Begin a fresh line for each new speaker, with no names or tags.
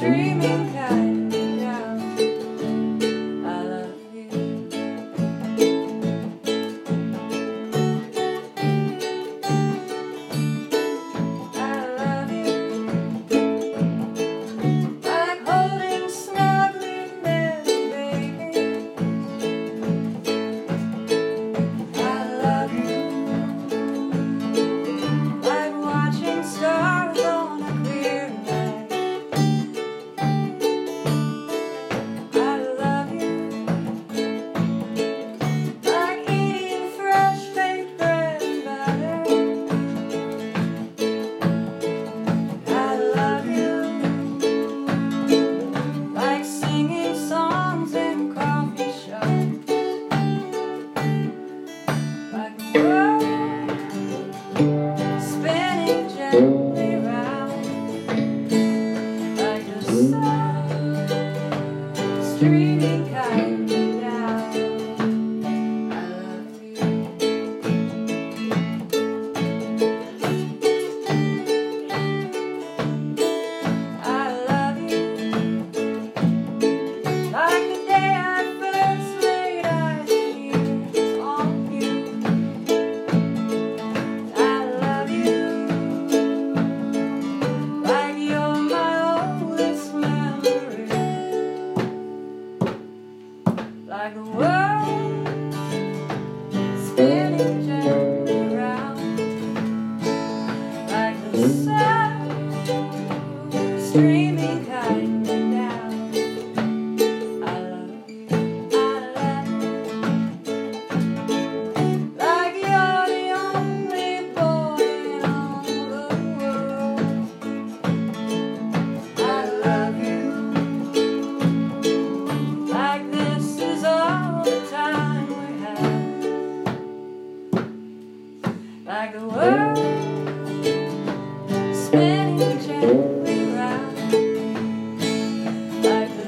Dreaming. dreaming I love, I love, like you're the only boy in all the world. I love you, like this is all the time we have, like the world.